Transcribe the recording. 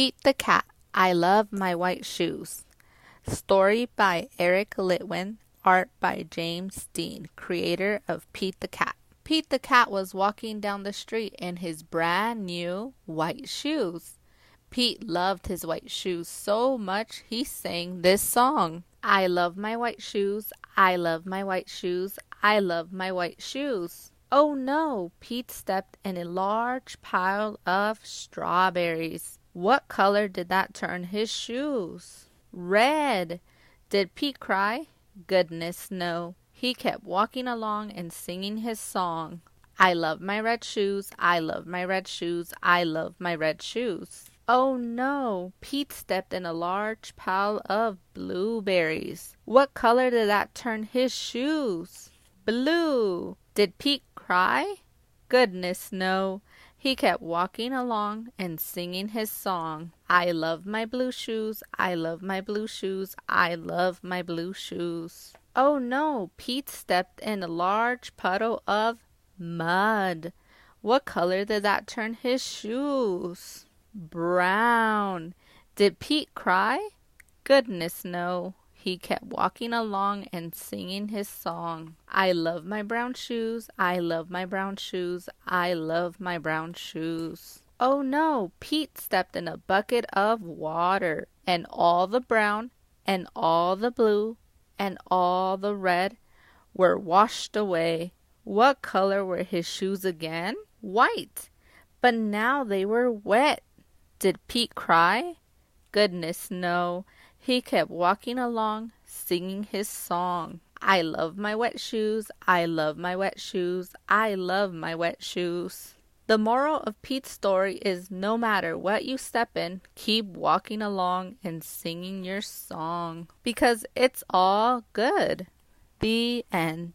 Pete the Cat, I Love My White Shoes. Story by Eric Litwin, art by James Dean, creator of Pete the Cat. Pete the Cat was walking down the street in his brand new white shoes. Pete loved his white shoes so much he sang this song. I love my white shoes, I love my white shoes, I love my white shoes. Oh no! Pete stepped in a large pile of strawberries. What color did that turn his shoes? Red! Did Pete cry? Goodness, no. He kept walking along and singing his song. I love my red shoes, I love my red shoes, I love my red shoes. Oh no! Pete stepped in a large pile of blueberries. What color did that turn his shoes? Blue! Did Pete cry? Goodness, no. He kept walking along and singing his song. I love my blue shoes, I love my blue shoes, I love my blue shoes. Oh no, Pete stepped in a large puddle of mud. What color did that turn his shoes? Brown. Did Pete cry? Goodness, no. He kept walking along and singing his song. I love my brown shoes, I love my brown shoes, I love my brown shoes. Oh no, Pete stepped in a bucket of water, and all the brown, and all the blue, and all the red were washed away. What color were his shoes again? White. But now they were wet. Did Pete cry? Goodness, no. He kept walking along, singing his song. I love my wet shoes, I love my wet shoes, I love my wet shoes. The moral of Pete's story is no matter what you step in, keep walking along and singing your song because it's all good. The end.